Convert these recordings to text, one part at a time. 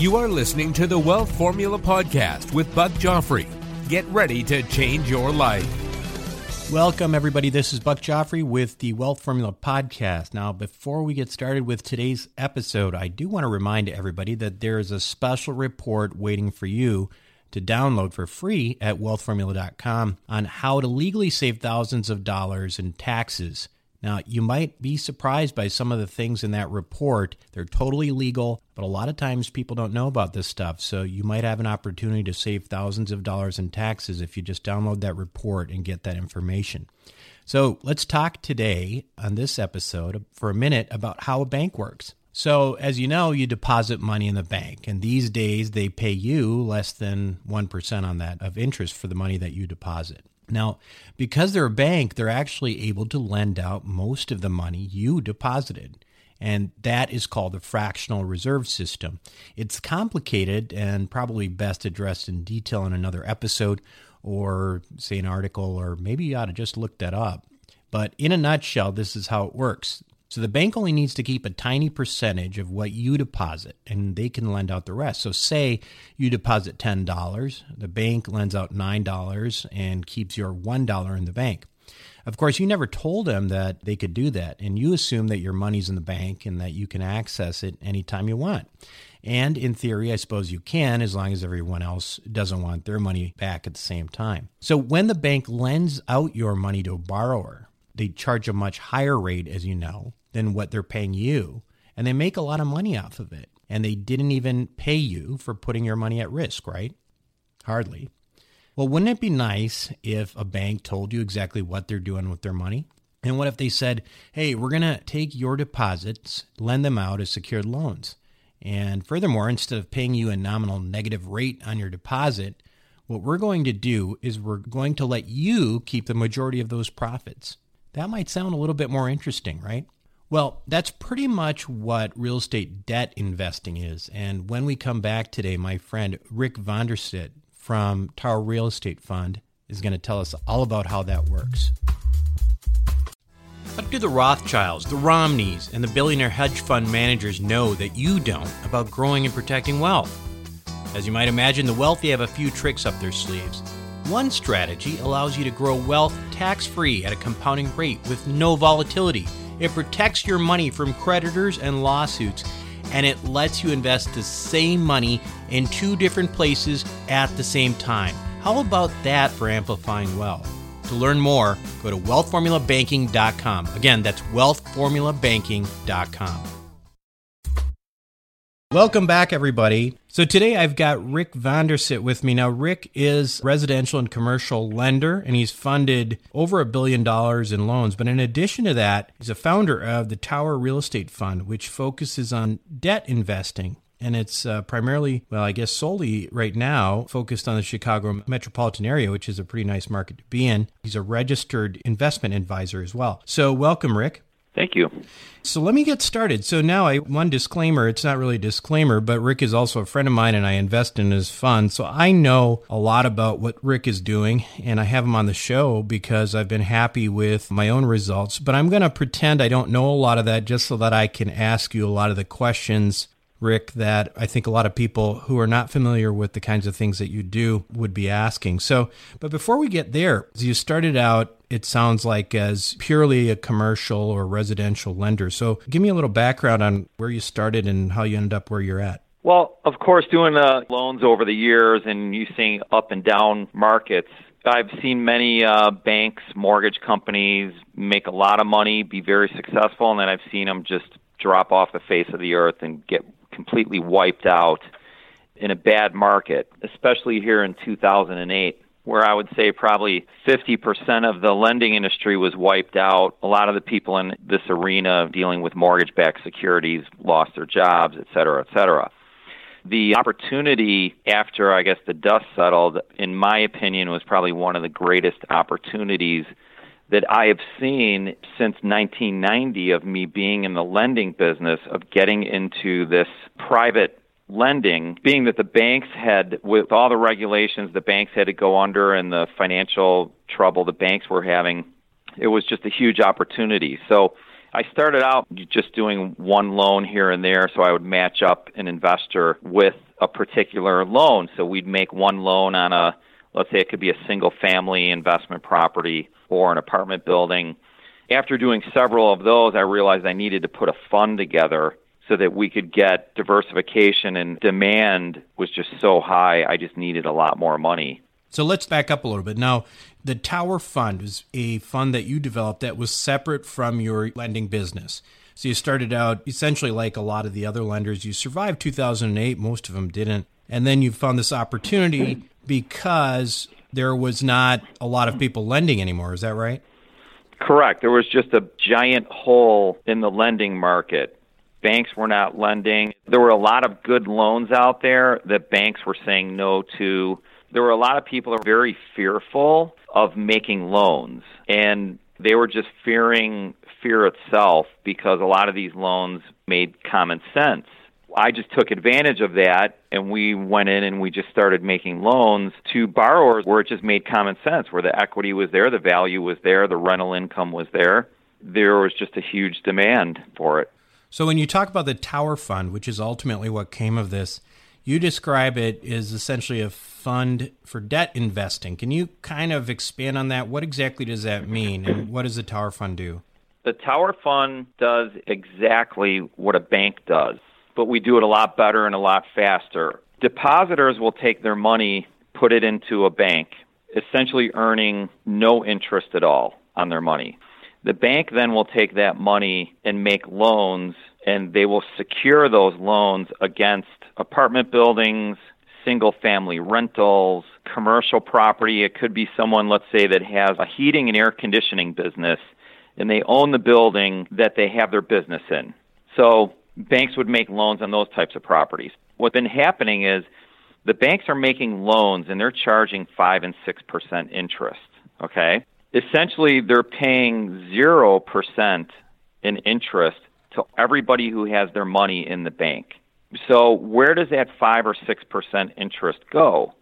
You are listening to the Wealth Formula Podcast with Buck Joffrey. Get ready to change your life. Welcome, everybody. This is Buck Joffrey with the Wealth Formula Podcast. Now, before we get started with today's episode, I do want to remind everybody that there is a special report waiting for you to download for free at wealthformula.com on how to legally save thousands of dollars in taxes. Now, you might be surprised by some of the things in that report. They're totally legal, but a lot of times people don't know about this stuff. So you might have an opportunity to save thousands of dollars in taxes if you just download that report and get that information. So let's talk today on this episode for a minute about how a bank works. So, as you know, you deposit money in the bank, and these days they pay you less than 1% on that of interest for the money that you deposit. Now, because they're a bank, they're actually able to lend out most of the money you deposited. And that is called the fractional reserve system. It's complicated and probably best addressed in detail in another episode or, say, an article, or maybe you ought to just look that up. But in a nutshell, this is how it works. So the bank only needs to keep a tiny percentage of what you deposit and they can lend out the rest. So say you deposit $10, the bank lends out $9 and keeps your $1 in the bank. Of course, you never told them that they could do that, and you assume that your money's in the bank and that you can access it anytime you want. And in theory, I suppose you can, as long as everyone else doesn't want their money back at the same time. So when the bank lends out your money to a borrower, they charge a much higher rate, as you know, than what they're paying you. And they make a lot of money off of it. And they didn't even pay you for putting your money at risk, right? Hardly. Well, wouldn't it be nice if a bank told you exactly what they're doing with their money? And what if they said, hey, we're going to take your deposits, lend them out as secured loans. And furthermore, instead of paying you a nominal negative rate on your deposit, what we're going to do is we're going to let you keep the majority of those profits. That might sound a little bit more interesting, right? Well, that's pretty much what real estate debt investing is. And when we come back today, my friend Rick Vandersit from Tower Real Estate Fund is going to tell us all about how that works. What do the Rothschilds, the Romneys, and the billionaire hedge fund managers know that you don't about growing and protecting wealth? As you might imagine, the wealthy have a few tricks up their sleeves. One strategy allows you to grow wealth tax free at a compounding rate with no volatility it protects your money from creditors and lawsuits, and it lets you invest the same money in two different places at the same time. How about that for amplifying wealth? To learn more, go to wealthformulabanking.com. Again, that's wealthformulabanking.com. Welcome back, everybody. So today I've got Rick Vandersit with me. Now, Rick is residential and commercial lender, and he's funded over a billion dollars in loans. But in addition to that, he's a founder of the Tower Real Estate Fund, which focuses on debt investing. And it's uh, primarily, well, I guess solely right now, focused on the Chicago metropolitan area, which is a pretty nice market to be in. He's a registered investment advisor as well. So, welcome, Rick. Thank you. So let me get started. So now I one disclaimer, it's not really a disclaimer, but Rick is also a friend of mine and I invest in his fund. So I know a lot about what Rick is doing and I have him on the show because I've been happy with my own results, but I'm going to pretend I don't know a lot of that just so that I can ask you a lot of the questions Rick, that I think a lot of people who are not familiar with the kinds of things that you do would be asking. So, but before we get there, you started out, it sounds like, as purely a commercial or residential lender. So, give me a little background on where you started and how you ended up where you're at. Well, of course, doing the loans over the years and you seeing up and down markets, I've seen many uh, banks, mortgage companies make a lot of money, be very successful, and then I've seen them just drop off the face of the earth and get completely wiped out in a bad market, especially here in 2008 where I would say probably 50% of the lending industry was wiped out. A lot of the people in this arena dealing with mortgage backed securities lost their jobs, et cetera, et cetera. The opportunity after, I guess, the dust settled, in my opinion, was probably one of the greatest opportunities that I have seen since 1990 of me being in the lending business, of getting into this private lending, being that the banks had, with all the regulations the banks had to go under and the financial trouble the banks were having, it was just a huge opportunity. So I started out just doing one loan here and there, so I would match up an investor with a particular loan. So we'd make one loan on a, let's say it could be a single family investment property or an apartment building. After doing several of those, I realized I needed to put a fund together so that we could get diversification and demand was just so high. I just needed a lot more money. So let's back up a little bit. Now, the Tower Fund is a fund that you developed that was separate from your lending business. So you started out essentially like a lot of the other lenders. You survived 2008, most of them didn't. And then you found this opportunity because there was not a lot of people lending anymore. Is that right? Correct. There was just a giant hole in the lending market banks were not lending. There were a lot of good loans out there that banks were saying no to. There were a lot of people that were very fearful of making loans, and they were just fearing fear itself because a lot of these loans made common sense. I just took advantage of that and we went in and we just started making loans to borrowers where it just made common sense, where the equity was there, the value was there, the rental income was there. There was just a huge demand for it. So when you talk about the Tower Fund, which is ultimately what came of this, you describe it as essentially a fund for debt investing. Can you kind of expand on that? What exactly does that mean, and what does the Tower Fund do? The Tower Fund does exactly what a bank does, but we do it a lot better and a lot faster. Depositors will take their money, put it into a bank, essentially earning no interest at all on their money. The bank then will take that money and make loans, and they will secure those loans against apartment buildings, single family rentals, commercial property. It could be someone, let's say, that has a heating and air conditioning business, and they own the building that they have their business in. So banks would make loans on those types of properties. What's been happening is the banks are making loans and they're charging 5 and 6% interest, okay? essentially they're paying 0% in interest to everybody who has their money in the bank. So where does that 5 or 6% interest go?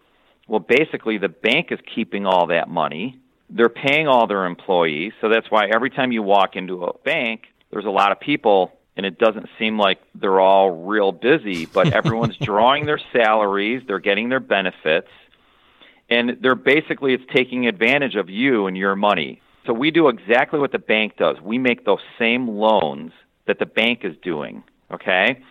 Well, basically the bank is keeping all that money. They're paying all their employees, so that's why every time you walk into a bank, there's a lot of people and it doesn't seem like they're all real busy, but everyone's drawing their salaries, they're getting their benefits, and they're basically it's taking advantage of you and your money. So we do exactly what the bank does. We make those same loans that the bank is doing, okay?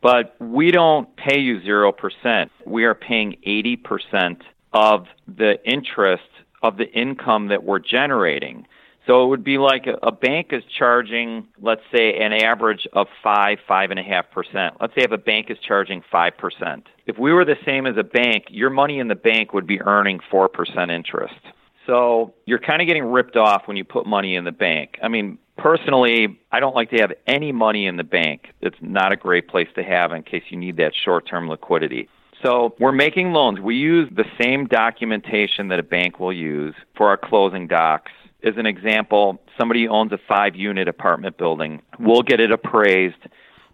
But we don't pay you 0%. We are paying 80% of the interest of the income that we're generating. So it would be like a, bank is charging, let's say, an average of five, five and a half percent. Let's say if a bank is charging five percent. If we were the same as a bank, your money in the bank would be earning four percent interest. So you're kind of getting ripped off when you put money in the bank. I mean, personally, I don't like to have any money in the bank. It's not a great place to have in case you need that short term liquidity. So we're making loans. We use the same documentation that a bank will use for our closing docs as an example, somebody owns a five unit apartment building. We'll get it appraised.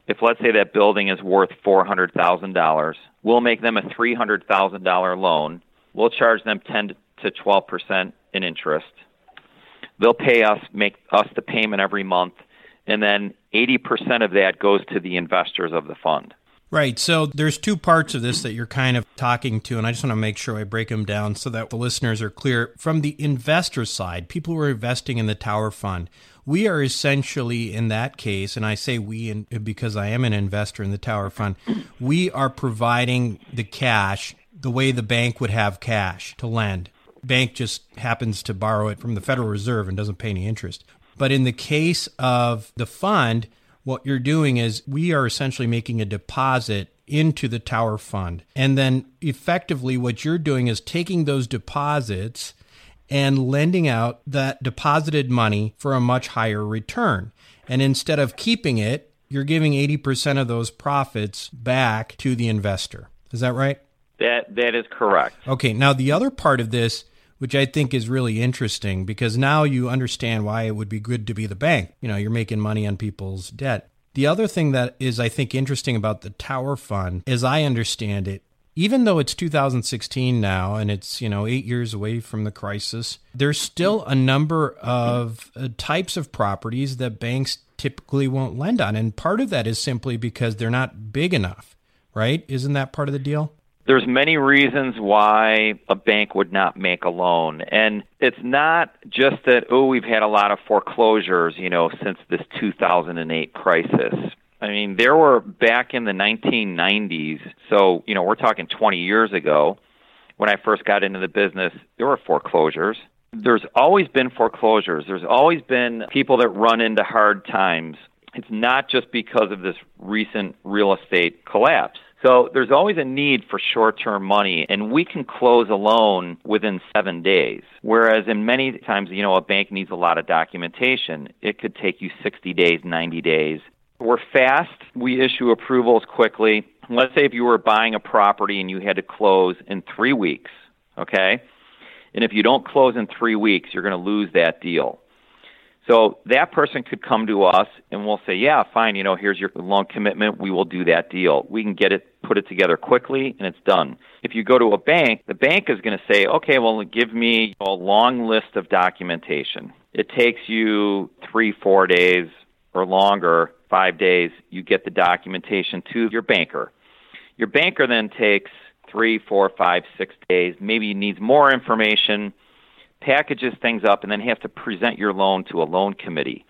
If let's say that building is worth $400,000, we'll make them a $300,000 loan. We'll charge them 10 to 12% in interest. They'll pay us, make us the payment every month, and then 80% of that goes to the investors of the fund. Right. So there's two parts of this that you're kind of talking to, and I just want to make sure I break them down so that the listeners are clear. From the investor side, people who are investing in the Tower Fund, we are essentially in that case, and I say we because I am an investor in the Tower Fund, we are providing the cash the way the bank would have cash to lend. Bank just happens to borrow it from the Federal Reserve and doesn't pay any interest. But in the case of the fund, what you're doing is we are essentially making a deposit into the tower fund. And then effectively, what you're doing is taking those deposits and lending out that deposited money for a much higher return. And instead of keeping it, you're giving 80% of those profits back to the investor. Is that right? That that is correct. Okay, now the other part of this which I think is really interesting because now you understand why it would be good to be the bank. You know, you're making money on people's debt. The other thing that is, I think, interesting about the Tower Fund, as I understand it, even though it's 2016 now and it's, you know, eight years away from the crisis, there's still a number of uh, types of properties that banks typically won't lend on. And part of that is simply because they're not big enough, right? Isn't that part of the deal? There's many reasons why a bank would not make a loan. And it's not just that oh we've had a lot of foreclosures you know since this 2008 crisis. I mean there were back in the 1990s so you know we're talking 20 years ago when i first got into the business there were foreclosures. There's always been foreclosures. There's always been people that run into hard times. It's not just because of this recent real estate collapse so there's always a need for short term money, and we can close a loan within seven days. Whereas in many times, you know, a bank needs a lot of documentation. It could take you 60 days, 90 days. We're fast. We issue approvals quickly. Let's say if you were buying a property and you had to close in three weeks, okay? And if you don't close in three weeks, you're going to lose that deal. So that person could come to us and we'll say, yeah, fine, you know, here's your loan commitment. We will do that deal. We can get it, put it together quickly, and it's done. If you go to a bank, the bank is going to say, okay, well, give me a long list of documentation. It takes you three, four days or longer, five days, you get the documentation to your banker. Your banker then takes three, four, five, six days, maybe needs more information packages things up, and then have to present your loan to a loan committee.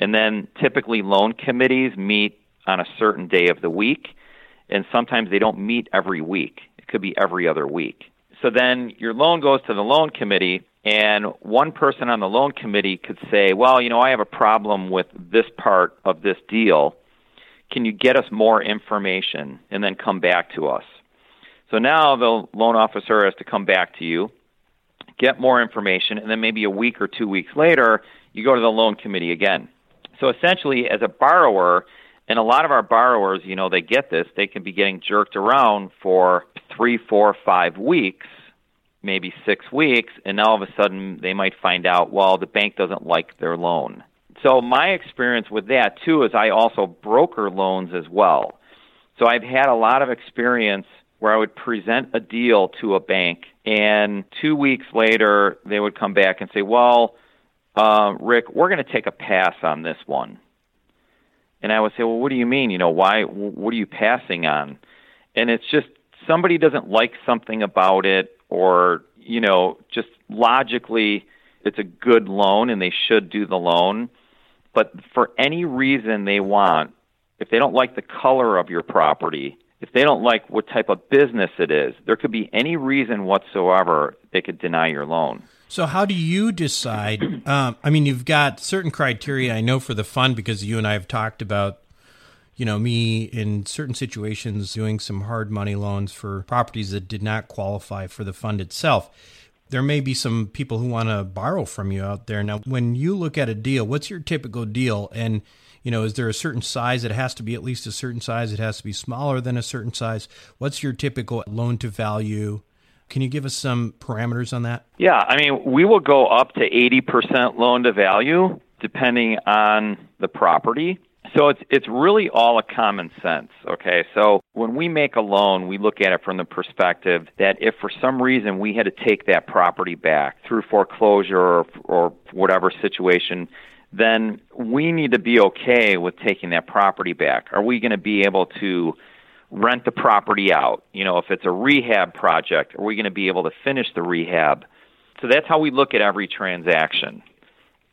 And then typically loan committees meet on a certain day of the week, and sometimes they don't meet every week. It could be every other week. So then your loan goes to the loan committee, and one person on the loan committee could say, Well, you know, I have a problem with this part of this deal. Can you get us more information and then come back to us? So now the loan officer has to come back to you get more information, and then maybe a week or two weeks later, you go to the loan committee again. So essentially, as a borrower, and a lot of our borrowers, you know, they get this, they can be getting jerked around for three, four, five weeks, maybe six weeks, and now all of a sudden they might find out, well, the bank doesn't like their loan. So my experience with that too is I also broker loans as well. So I've had a lot of experience where I would present a deal to a bank, and two weeks later they would come back and say, "Well, uh, Rick, we're going to take a pass on this one." And I would say, "Well, what do you mean? You know, why? What are you passing on?" And it's just somebody doesn't like something about it, or you know, just logically, it's a good loan and they should do the loan. But for any reason they want, if they don't like the color of your property, if they don't like what type of business it is, there could be any reason whatsoever they could deny your loan. So, how do you decide? Um, I mean, you've got certain criteria. I know for the fund because you and I have talked about, you know, me in certain situations doing some hard money loans for properties that did not qualify for the fund itself. There may be some people who want to borrow from you out there. Now, when you look at a deal, what's your typical deal? And you know, is there a certain size? It has to be at least a certain size. It has to be smaller than a certain size. What's your typical loan to value? Can you give us some parameters on that? Yeah, I mean, we will go up to 80% loan to value depending on the property. So it's it's really all a common sense, okay? So when we make a loan, we look at it from the perspective that if for some reason we had to take that property back through foreclosure or, or whatever situation, then we need to be okay with taking that property back. Are we going to be able to rent the property out? You know, if it's a rehab project, are we going to be able to finish the rehab? So that's how we look at every transaction,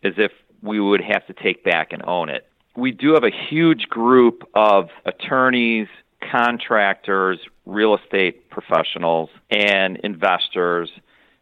as if we would have to take back and own it. We do have a huge group of attorneys, contractors, real estate professionals, and investors.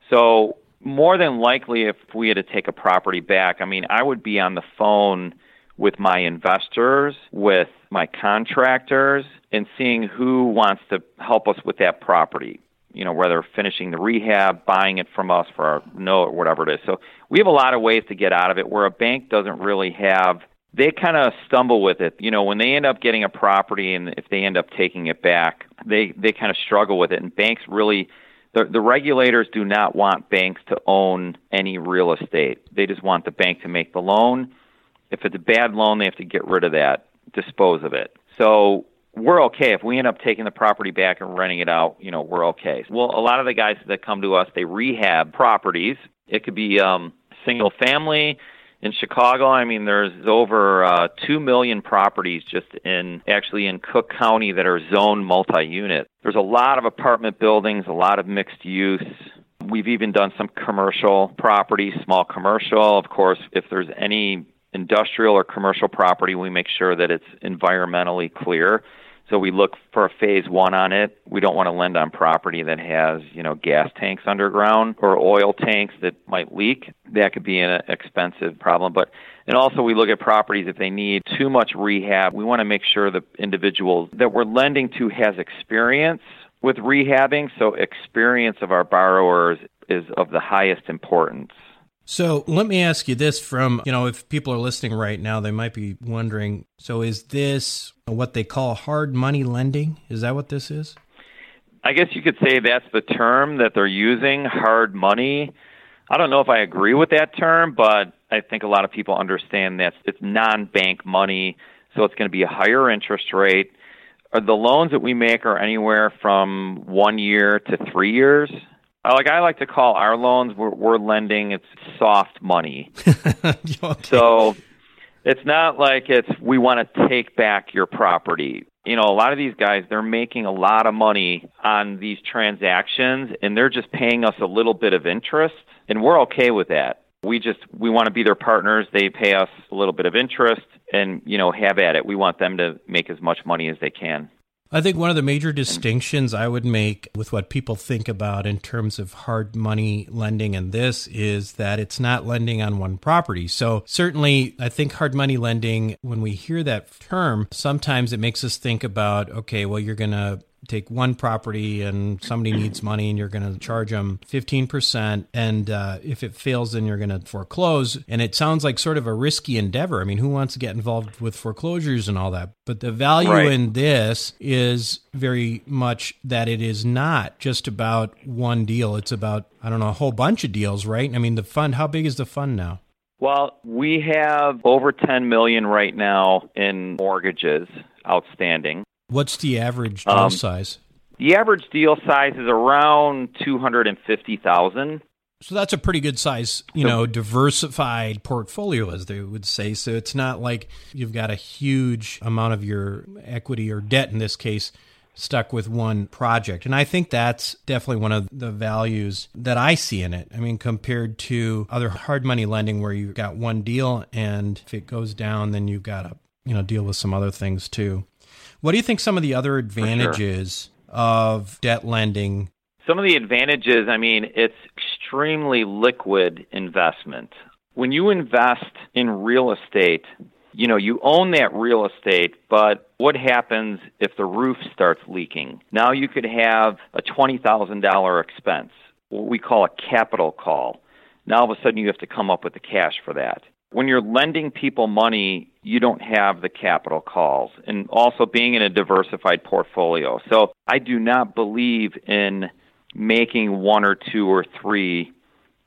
So, more than likely, if we had to take a property back, I mean, I would be on the phone with my investors, with my contractors, and seeing who wants to help us with that property. You know, whether finishing the rehab, buying it from us for our note, or whatever it is. So we have a lot of ways to get out of it where a bank doesn't really have they kind of stumble with it. You know, when they end up getting a property and if they end up taking it back, they they kind of struggle with it. And banks really, the the regulators do not want banks to own any real estate. They just want the bank to make the loan. If it's a bad loan, they have to get rid of that, dispose of it. So we're okay if we end up taking the property back and renting it out. You know, we're okay. Well, a lot of the guys that come to us, they rehab properties. It could be um, single family in Chicago, I mean, there's over uh, 2 million properties just in actually in Cook County that are zoned multi unit. There's a lot of apartment buildings, a lot of mixed use. We've even done some commercial properties, small commercial. Of course, if there's any industrial or commercial property, we make sure that it's environmentally clear. So we look for a phase one on it. We don't want to lend on property that has, you know, gas tanks underground or oil tanks that might leak. That could be an expensive problem. But and also we look at properties if they need too much rehab. We want to make sure the individual that we're lending to has experience with rehabbing. So experience of our borrowers is of the highest importance. So let me ask you this from, you know, if people are listening right now, they might be wondering so is this what they call hard money lending? Is that what this is? I guess you could say that's the term that they're using, hard money. I don't know if I agree with that term, but I think a lot of people understand that it's non bank money, so it's going to be a higher interest rate. The loans that we make are anywhere from one year to three years. Like I like to call our loans, we're, we're lending. It's soft money. okay. So it's not like it's we want to take back your property. You know, a lot of these guys they're making a lot of money on these transactions, and they're just paying us a little bit of interest, and we're okay with that. We just we want to be their partners. They pay us a little bit of interest, and you know, have at it. We want them to make as much money as they can. I think one of the major distinctions I would make with what people think about in terms of hard money lending and this is that it's not lending on one property. So, certainly, I think hard money lending, when we hear that term, sometimes it makes us think about okay, well, you're going to take one property and somebody needs money and you're going to charge them 15% and uh, if it fails then you're going to foreclose. And it sounds like sort of a risky endeavor. I mean who wants to get involved with foreclosures and all that? But the value right. in this is very much that it is not just about one deal. It's about i don't know a whole bunch of deals right? I mean the fund how big is the fund now? Well, we have over 10 million right now in mortgages outstanding. What's the average deal um, size? The average deal size is around two hundred and fifty thousand. So that's a pretty good size, you know, diversified portfolio, as they would say. So it's not like you've got a huge amount of your equity or debt in this case stuck with one project. And I think that's definitely one of the values that I see in it. I mean, compared to other hard money lending where you've got one deal and if it goes down, then you've got to, you know, deal with some other things too. What do you think some of the other advantages sure. of debt lending? Some of the advantages, I mean, it's extremely liquid investment. When you invest in real estate, you know, you own that real estate, but what happens if the roof starts leaking? Now you could have a $20,000 expense, what we call a capital call. Now all of a sudden you have to come up with the cash for that. When you're lending people money, you don't have the capital calls and also being in a diversified portfolio. So I do not believe in making one or two or three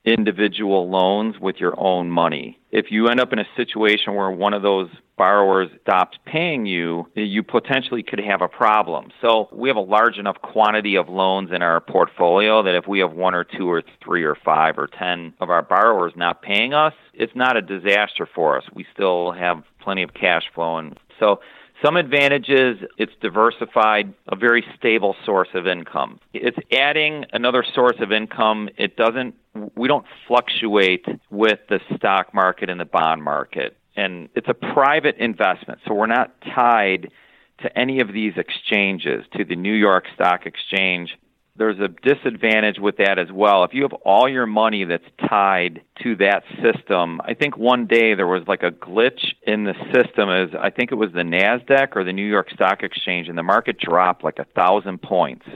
individual loans with your own money. If you end up in a situation where one of those borrowers stops paying you, you potentially could have a problem. So we have a large enough quantity of loans in our portfolio that if we have one or two or three or five or ten of our borrowers not paying us, it's not a disaster for us. We still have plenty of cash flow and so Some advantages, it's diversified, a very stable source of income. It's adding another source of income. It doesn't, we don't fluctuate with the stock market and the bond market. And it's a private investment, so we're not tied to any of these exchanges, to the New York Stock Exchange there's a disadvantage with that as well. If you have all your money that's tied to that system, I think one day there was like a glitch in the system as I think it was the Nasdaq or the New York Stock Exchange and the market dropped like a thousand points.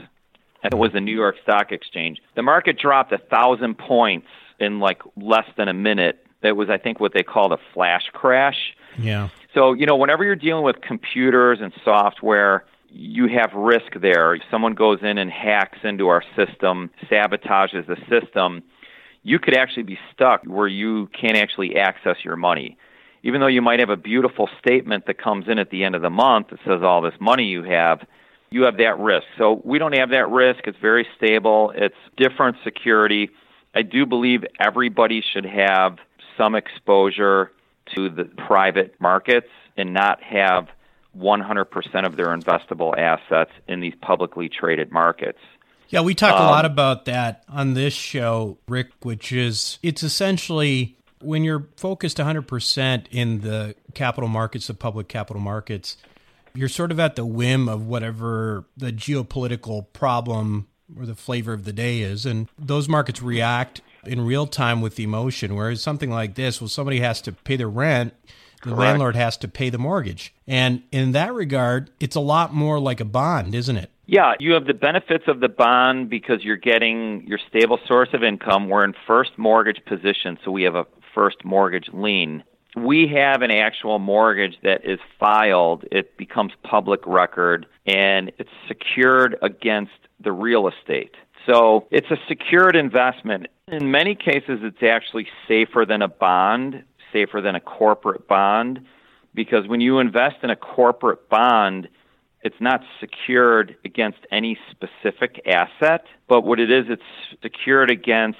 And it was the New York Stock Exchange. The market dropped a thousand points in like less than a minute. It was I think what they called a flash crash. Yeah. So, you know, whenever you're dealing with computers and software, you have risk there. If someone goes in and hacks into our system, sabotages the system, you could actually be stuck where you can't actually access your money. Even though you might have a beautiful statement that comes in at the end of the month that says all this money you have, you have that risk. So we don't have that risk. It's very stable. It's different security. I do believe everybody should have some exposure to the private markets and not have 100% of their investable assets in these publicly traded markets. Yeah, we talk um, a lot about that on this show, Rick, which is it's essentially when you're focused 100% in the capital markets, the public capital markets, you're sort of at the whim of whatever the geopolitical problem or the flavor of the day is. And those markets react in real time with emotion. Whereas something like this, well, somebody has to pay their rent the Correct. landlord has to pay the mortgage. And in that regard, it's a lot more like a bond, isn't it? Yeah, you have the benefits of the bond because you're getting your stable source of income. We're in first mortgage position, so we have a first mortgage lien. We have an actual mortgage that is filed, it becomes public record, and it's secured against the real estate. So it's a secured investment. In many cases, it's actually safer than a bond safer than a corporate bond because when you invest in a corporate bond, it's not secured against any specific asset, but what it is, it's secured against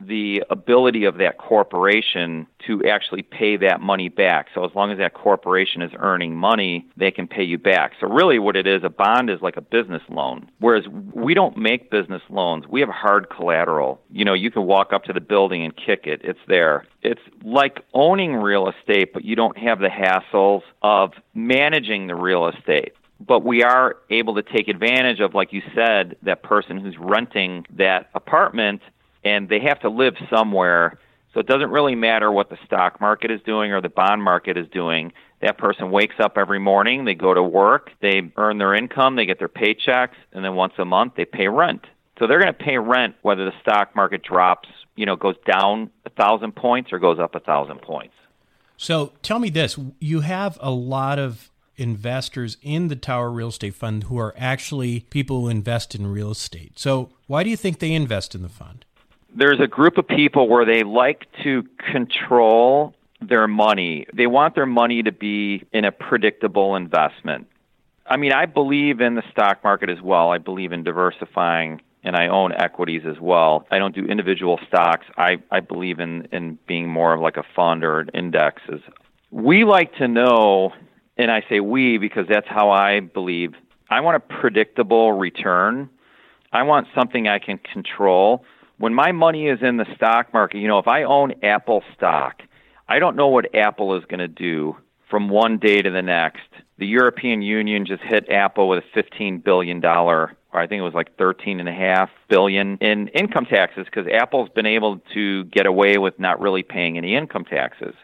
the ability of that corporation to actually pay that money back. So as long as that corporation is earning money, they can pay you back. So really what it is, a bond is like a business loan. Whereas we don't make business loans. We have hard collateral. You know, you can walk up to the building and kick it. It's there. It's like owning real estate, but you don't have the hassles of managing the real estate but we are able to take advantage of, like you said, that person who's renting that apartment and they have to live somewhere. So it doesn't really matter what the stock market is doing or the bond market is doing. That person wakes up every morning, they go to work, they earn their income, they get their paychecks, and then once a month they pay rent. So they're going to pay rent whether the stock market drops, you know, goes down a thousand points or goes up a thousand points. So tell me this: you have a lot of investors in the Tower Real Estate Fund who are actually people who invest in real estate. So why do you think they invest in the fund? There's a group of people where they like to control their money. They want their money to be in a predictable investment. I mean, I believe in the stock market as well. I believe in diversifying and I own equities as well. I don't do individual stocks. I, I believe in, in being more of like a fund or an indexes. We like to know, and I say we because that's how I believe, I want a predictable return. I want something I can control when my money is in the stock market, you know, if I own Apple stock, I don't know what Apple is going to do from one day to the next. The European Union just hit Apple with a $15 billion, or I think it was like 13.5 billion in income taxes because Apple's been able to get away with not really paying any income taxes.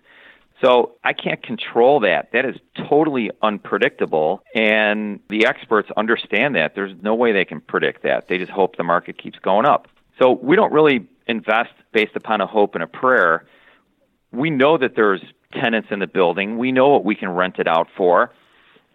So I can't control that. That is totally unpredictable. And the experts understand that. There's no way they can predict that. They just hope the market keeps going up. So we don't really invest based upon a hope and a prayer. We know that there's tenants in the building. We know what we can rent it out for.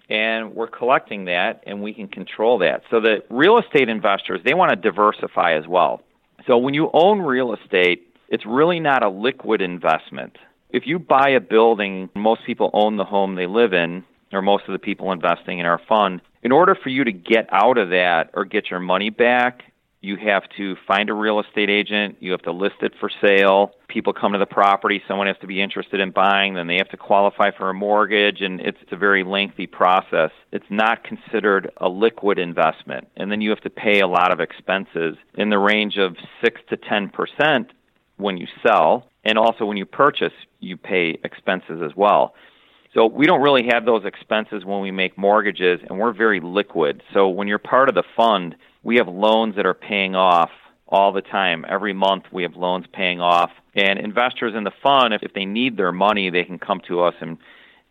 And we're collecting that and we can control that. So the real estate investors, they want to diversify as well. So when you own real estate, it's really not a liquid investment. If you buy a building, most people own the home they live in, or most of the people investing in our fund. In order for you to get out of that or get your money back, you have to find a real estate agent, you have to list it for sale. People come to the property, someone has to be interested in buying, then they have to qualify for a mortgage, and it's a very lengthy process. It's not considered a liquid investment. And then you have to pay a lot of expenses in the range of 6 to 10% when you sell, and also when you purchase, you pay expenses as well. So we don't really have those expenses when we make mortgages, and we're very liquid. So when you're part of the fund, we have loans that are paying off all the time. Every month we have loans paying off. And investors in the fund, if, they need their money, they can come to us and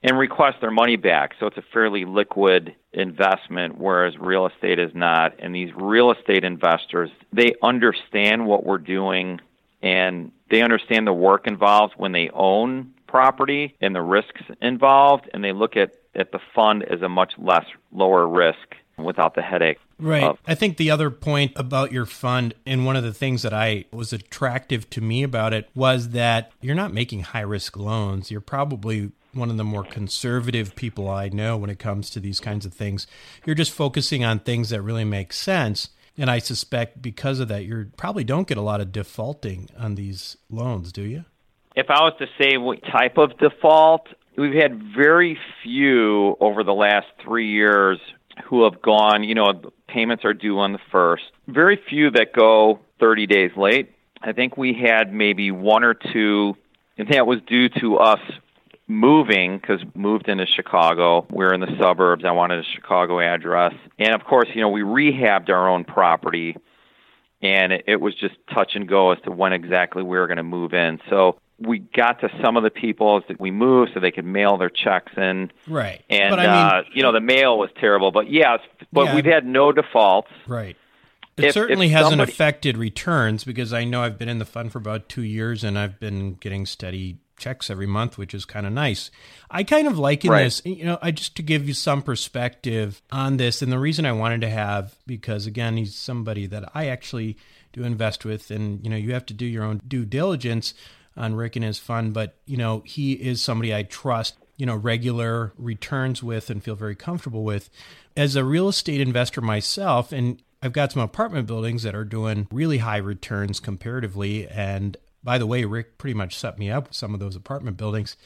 and request their money back. So it's a fairly liquid investment, whereas real estate is not. And these real estate investors, they understand what we're doing and they understand the work involved when they own property and the risks involved, and they look at, at the fund as a much less lower risk without the headache. Right. Of, I think the other point about your fund, and one of the things that I was attractive to me about it was that you're not making high risk loans. You're probably one of the more conservative people I know when it comes to these kinds of things. You're just focusing on things that really make sense. And I suspect because of that, you probably don't get a lot of defaulting on these loans, do you? If I was to say what type of default, we've had very few over the last three years who have gone, you know, payments are due on the first. Very few that go 30 days late. I think we had maybe one or two, and that was due to us moving because moved into Chicago. We we're in the suburbs. I wanted a Chicago address, and of course, you know, we rehabbed our own property, and it, it was just touch and go as to when exactly we were going to move in. So we got to some of the people that we moved so they could mail their checks in. Right. And but I mean, uh, you know the mail was terrible, but yes, but yeah, we've had no defaults. Right. It if, certainly if hasn't somebody... affected returns because I know I've been in the fund for about two years and I've been getting steady checks every month, which is kind of nice. I kind of liken right. this, you know, I just to give you some perspective on this, and the reason I wanted to have because again, he's somebody that I actually do invest with, and you know, you have to do your own due diligence on Rick and his fund, but you know, he is somebody I trust, you know, regular returns with and feel very comfortable with. As a real estate investor myself, and I've got some apartment buildings that are doing really high returns comparatively. And by the way, Rick pretty much set me up with some of those apartment buildings.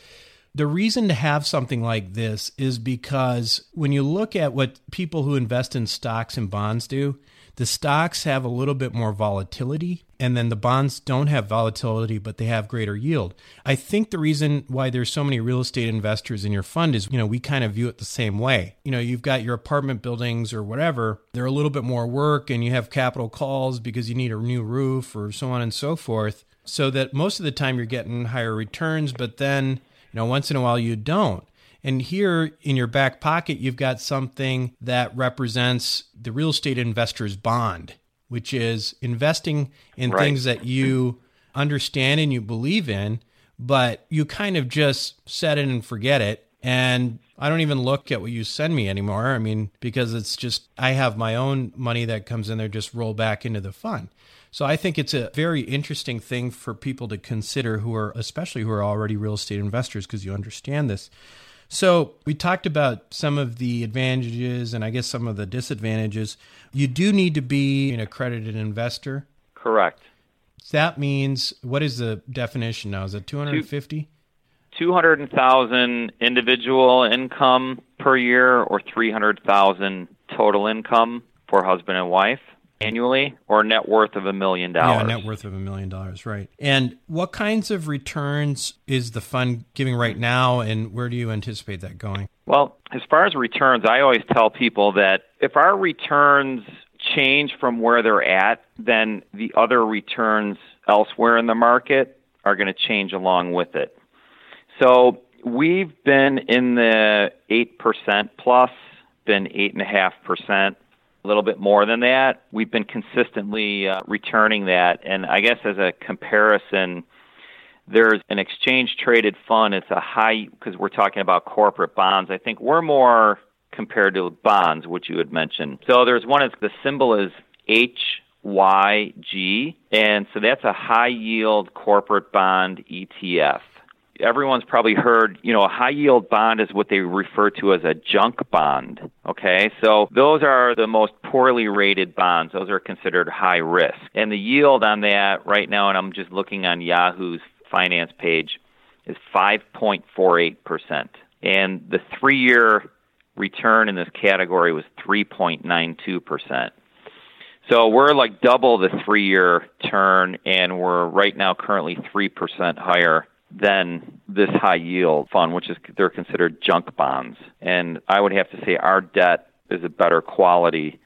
The reason to have something like this is because when you look at what people who invest in stocks and bonds do, the stocks have a little bit more volatility, and then the bonds don't have volatility, but they have greater yield. I think the reason why there's so many real estate investors in your fund is, you know, we kind of view it the same way. You know, you've got your apartment buildings or whatever, they're a little bit more work, and you have capital calls because you need a new roof or so on and so forth. So that most of the time you're getting higher returns, but then, you know, once in a while you don't. And here in your back pocket, you've got something that represents the real estate investor's bond, which is investing in right. things that you understand and you believe in, but you kind of just set it and forget it. And I don't even look at what you send me anymore. I mean, because it's just, I have my own money that comes in there, just roll back into the fund. So I think it's a very interesting thing for people to consider who are, especially who are already real estate investors, because you understand this. So we talked about some of the advantages and I guess some of the disadvantages. You do need to be an accredited investor. Correct. That means what is the definition now? Is it 250? 200,000 individual income per year or 300,000 total income for husband and wife annually or net worth of a million dollars. Yeah, net worth of a million dollars, right. And what kinds of returns is the fund giving right now, and where do you anticipate that going? Well, as far as returns, I always tell people that if our returns change from where they're at, then the other returns elsewhere in the market are going to change along with it. So we've been in the 8% plus, been 8.5% a little bit more than that. We've been consistently uh, returning that. And I guess as a comparison, there's an exchange traded fund. It's a high, because we're talking about corporate bonds. I think we're more compared to bonds, which you had mentioned. So there's one, the symbol is HYG. And so that's a high yield corporate bond ETF. Everyone's probably heard, you know, a high yield bond is what they refer to as a junk bond. Okay, so those are the most poorly rated bonds. Those are considered high risk. And the yield on that right now, and I'm just looking on Yahoo's finance page, is 5.48%. And the three year return in this category was 3.92%. So we're like double the three year turn, and we're right now currently 3% higher than this high yield fund, which is they're considered junk bonds. And I would have to say our debt is a better quality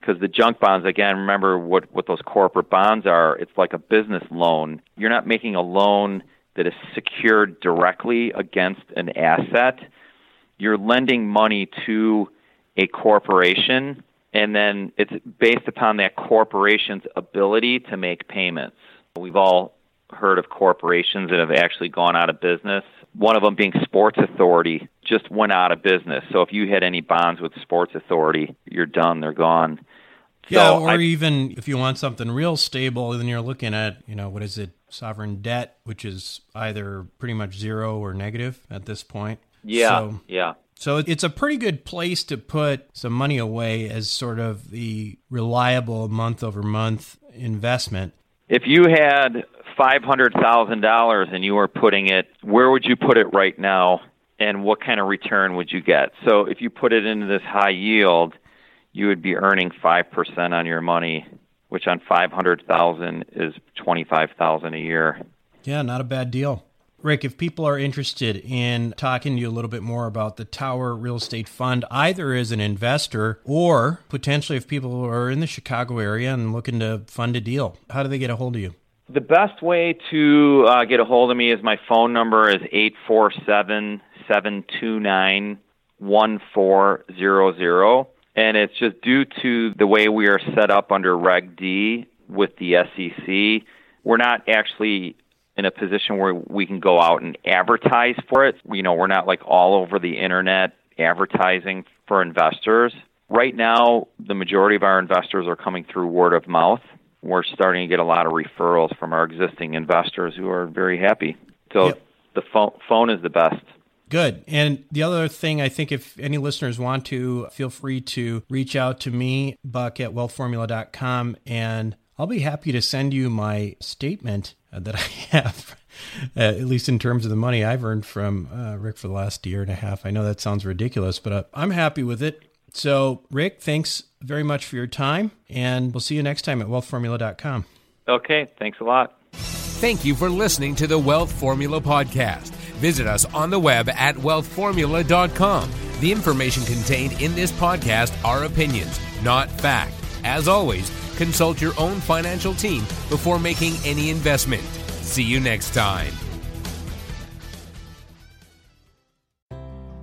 because the junk bonds again remember what what those corporate bonds are. It's like a business loan. You're not making a loan that is secured directly against an asset. You're lending money to a corporation and then it's based upon that corporation's ability to make payments. We've all heard of corporations that have actually gone out of business. One of them being Sports Authority just went out of business. So if you had any bonds with Sports Authority, you're done. They're gone. Yeah, so or I, even if you want something real stable, then you're looking at, you know, what is it, sovereign debt, which is either pretty much zero or negative at this point. Yeah, so, yeah. So it's a pretty good place to put some money away as sort of the reliable month over month investment. If you had five hundred thousand dollars and you were putting it, where would you put it right now, and what kind of return would you get? So if you put it into this high yield, you would be earning five percent on your money, which on five hundred thousand is twenty five thousand a year. Yeah, not a bad deal. Rick, if people are interested in talking to you a little bit more about the Tower Real Estate Fund, either as an investor or potentially if people are in the Chicago area and looking to fund a deal, how do they get a hold of you? The best way to uh, get a hold of me is my phone number is eight four seven seven two nine one four zero zero, and it's just due to the way we are set up under Reg D with the SEC. We're not actually in a position where we can go out and advertise for it. You know, we're not like all over the internet advertising for investors. Right now, the majority of our investors are coming through word of mouth we're starting to get a lot of referrals from our existing investors who are very happy. So yep. the phone phone is the best. Good. And the other thing, I think if any listeners want to, feel free to reach out to me, buck at wealthformula.com, and I'll be happy to send you my statement that I have, at least in terms of the money I've earned from uh, Rick for the last year and a half. I know that sounds ridiculous, but uh, I'm happy with it. So, Rick, thanks very much for your time, and we'll see you next time at wealthformula.com. Okay, thanks a lot. Thank you for listening to the Wealth Formula Podcast. Visit us on the web at wealthformula.com. The information contained in this podcast are opinions, not fact. As always, consult your own financial team before making any investment. See you next time.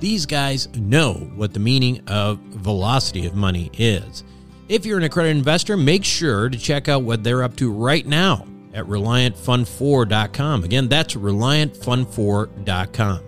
these guys know what the meaning of velocity of money is. If you're an accredited investor, make sure to check out what they're up to right now at ReliantFund4.com. Again, that's ReliantFund4.com.